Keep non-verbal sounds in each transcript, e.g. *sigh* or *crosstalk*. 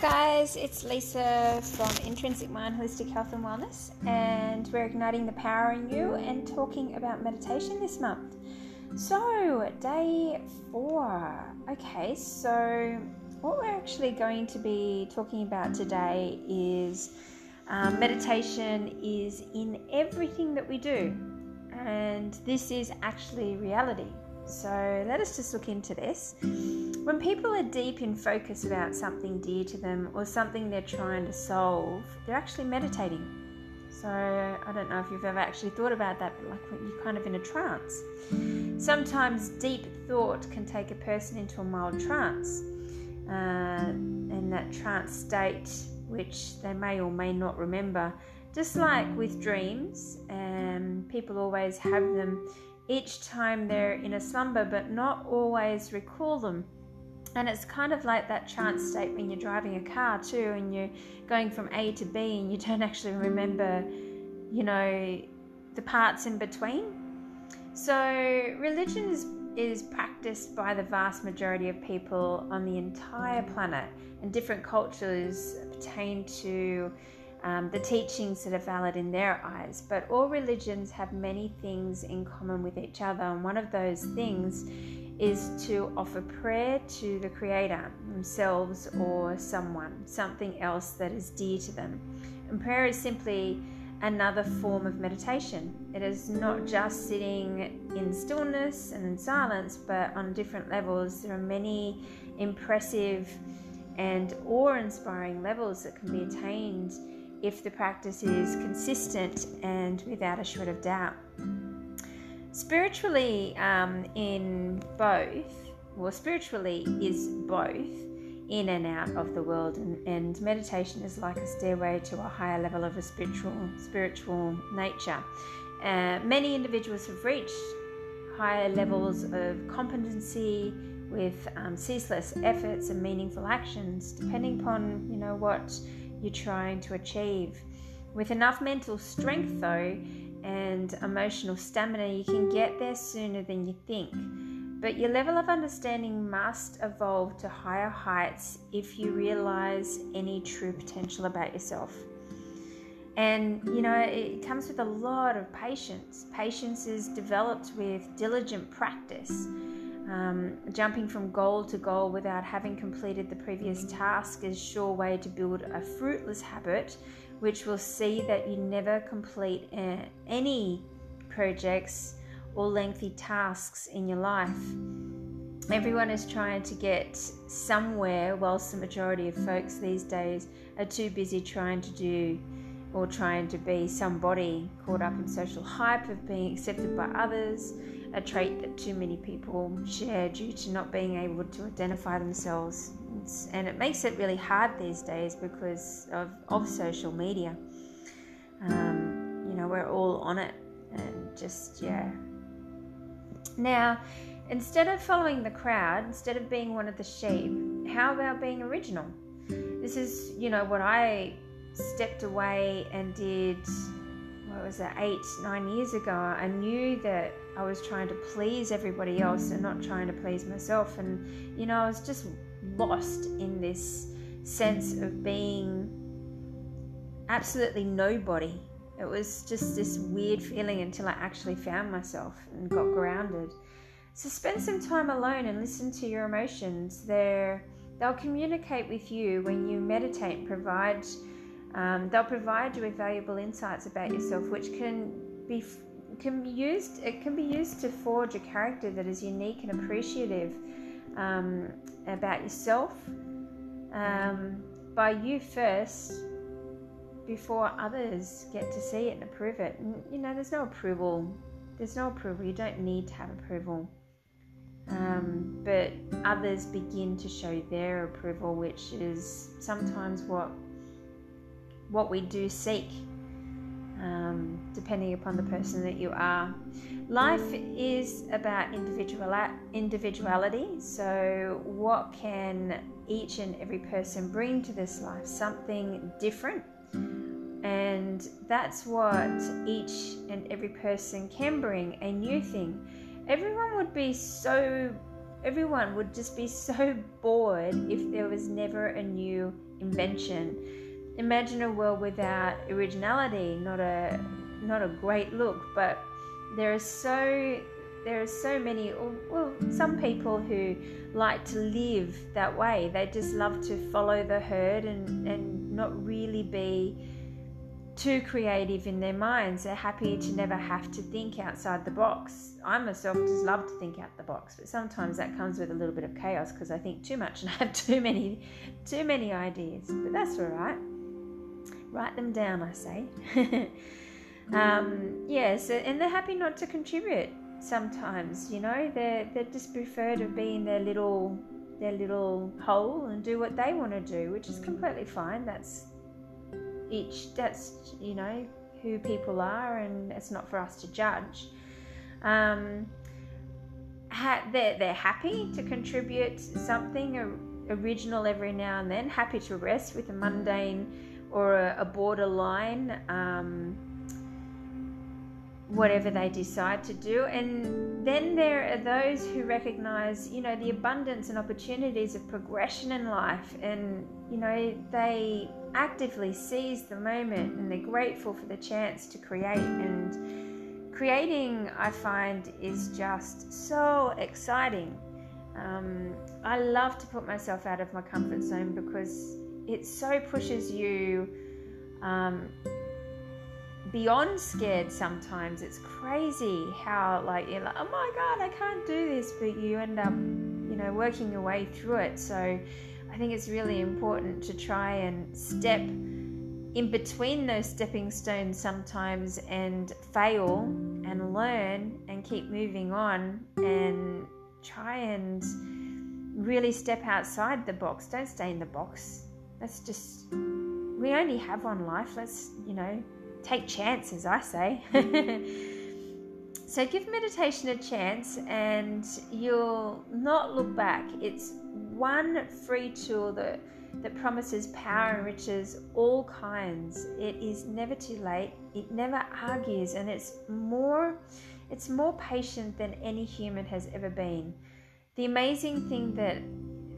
Hi guys, it's Lisa from Intrinsic Mind Holistic Health and Wellness, and we're igniting the power in you and talking about meditation this month. So, day four. Okay, so what we're actually going to be talking about today is um, meditation is in everything that we do, and this is actually reality. So let us just look into this. When people are deep in focus about something dear to them or something they're trying to solve, they're actually meditating. So I don't know if you've ever actually thought about that, but like you're kind of in a trance. Sometimes deep thought can take a person into a mild trance. Uh, and that trance state, which they may or may not remember, just like with dreams, um, people always have them each time they're in a slumber, but not always recall them. And it's kind of like that trance state when you're driving a car too, and you're going from A to B, and you *laughs* don't actually remember, you know, the parts in between. So, religion is, is practiced by the vast majority of people on the entire planet, and different cultures pertain to um, the teachings that are valid in their eyes. But all religions have many things in common with each other, and one of those things is to offer prayer to the Creator, themselves or someone, something else that is dear to them. And prayer is simply another form of meditation. It is not just sitting in stillness and in silence, but on different levels. There are many impressive and awe inspiring levels that can be attained if the practice is consistent and without a shred of doubt. Spiritually, um, in both, well, spiritually is both in and out of the world, and, and meditation is like a stairway to a higher level of a spiritual spiritual nature. Uh, many individuals have reached higher levels of competency with um, ceaseless efforts and meaningful actions, depending upon you know what you're trying to achieve. With enough mental strength, though, and emotional stamina, you can get there sooner than you think. But your level of understanding must evolve to higher heights if you realize any true potential about yourself. And you know, it comes with a lot of patience. Patience is developed with diligent practice. Um, jumping from goal to goal without having completed the previous task is a sure way to build a fruitless habit, which will see that you never complete uh, any projects or lengthy tasks in your life. Everyone is trying to get somewhere, whilst the majority of folks these days are too busy trying to do or trying to be somebody caught up in social hype of being accepted by others a trait that too many people share due to not being able to identify themselves. It's, and it makes it really hard these days because of, of social media. Um, you know, we're all on it and just, yeah. Now, instead of following the crowd, instead of being one of the sheep, how about being original? This is, you know, what I stepped away and did what was it, eight, nine years ago, I knew that I was trying to please everybody else and not trying to please myself. And, you know, I was just lost in this sense of being absolutely nobody. It was just this weird feeling until I actually found myself and got grounded. So spend some time alone and listen to your emotions. They're, they'll communicate with you when you meditate provide um, they'll provide you with valuable insights about yourself, which can be can be used. It can be used to forge a character that is unique and appreciative um, about yourself um, by you first, before others get to see it and approve it. You know, there's no approval. There's no approval. You don't need to have approval. Um, but others begin to show their approval, which is sometimes what what we do seek, um, depending upon the person that you are. Life is about individual individuality. So, what can each and every person bring to this life? Something different. And that's what each and every person can bring a new thing. Everyone would be so, everyone would just be *laughs* so bored if there was never a new invention. Imagine a world without originality, not a not a great look, but there are so there are so many well some people who like to live that way. They just love to follow the herd and and not really be too creative in their minds. They're happy to never have to think outside the box. I myself just love to think out the box but sometimes that comes with a little bit of chaos because i think too much and *laughs* I have too many too many ideas but that's all right write them down i say. *laughs* Um, yeah so and they're happy not to contribute sometimes you know? They're, they just prefer to be in their little their little hole and do what they want to do which is completely fine. That's each that's you know who people are and it's not for us to judge. Um, ha- they're, they're happy to contribute something original every now and then happy to rest with a mundane or a, a borderline um, whatever they decide to do. And then there are those who recognize, you know, the abundance and opportunities of progression in life. And, you know, they actively seize the moment and they're grateful for the chance to create. And creating, I find, is just so exciting. Um, I love to put myself out of my comfort zone because it so pushes you um, beyond scared sometimes. It's crazy how like you're like, oh my god, I can't do this, but you end up, you know, working your way through it. So I think it's really important to try and step in between those stepping stones sometimes and fail and learn and keep moving on and try and really step outside the box. Don't stay in the box. That's just we only have one life. Let's, you know, take chances, I say. *laughs* so give meditation a chance and you'll not look back. It's one free tool that that promises power and riches all kinds. It is never too late. It never argues and it's more it's more patient than any human has ever been. The amazing thing that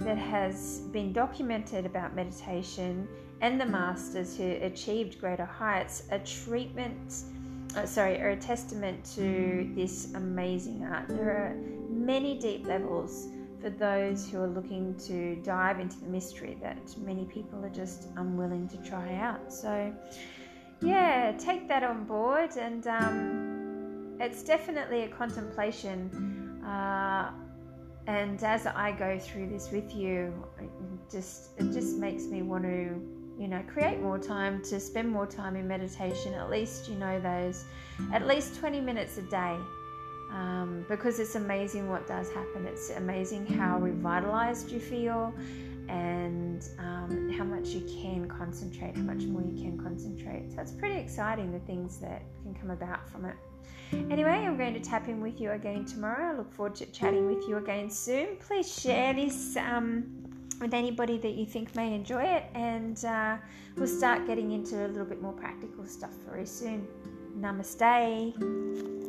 that has been documented about meditation and the masters who achieved greater heights a treatment uh, sorry are a testament to this amazing art. There are many deep levels for those who are looking to dive into the mystery that many people are just unwilling to try out. So yeah take that on board and um, it's definitely a contemplation uh, and as I go through this with you, it just it just makes me want to you know create more time to spend more time in meditation. At least you know those at least 20 minutes a day. Um, because it's amazing what does happen. It's amazing how revitalized you feel and um, how much you can concentrate how much more you can concentrate. So it's pretty exciting the things that can come about from it Anyway, I'm going to tap in with you again tomorrow. I look forward to chatting with you again soon. Please share this um, with anybody that you think may enjoy it, and uh, we'll start getting into a little bit more practical stuff very soon. Namaste.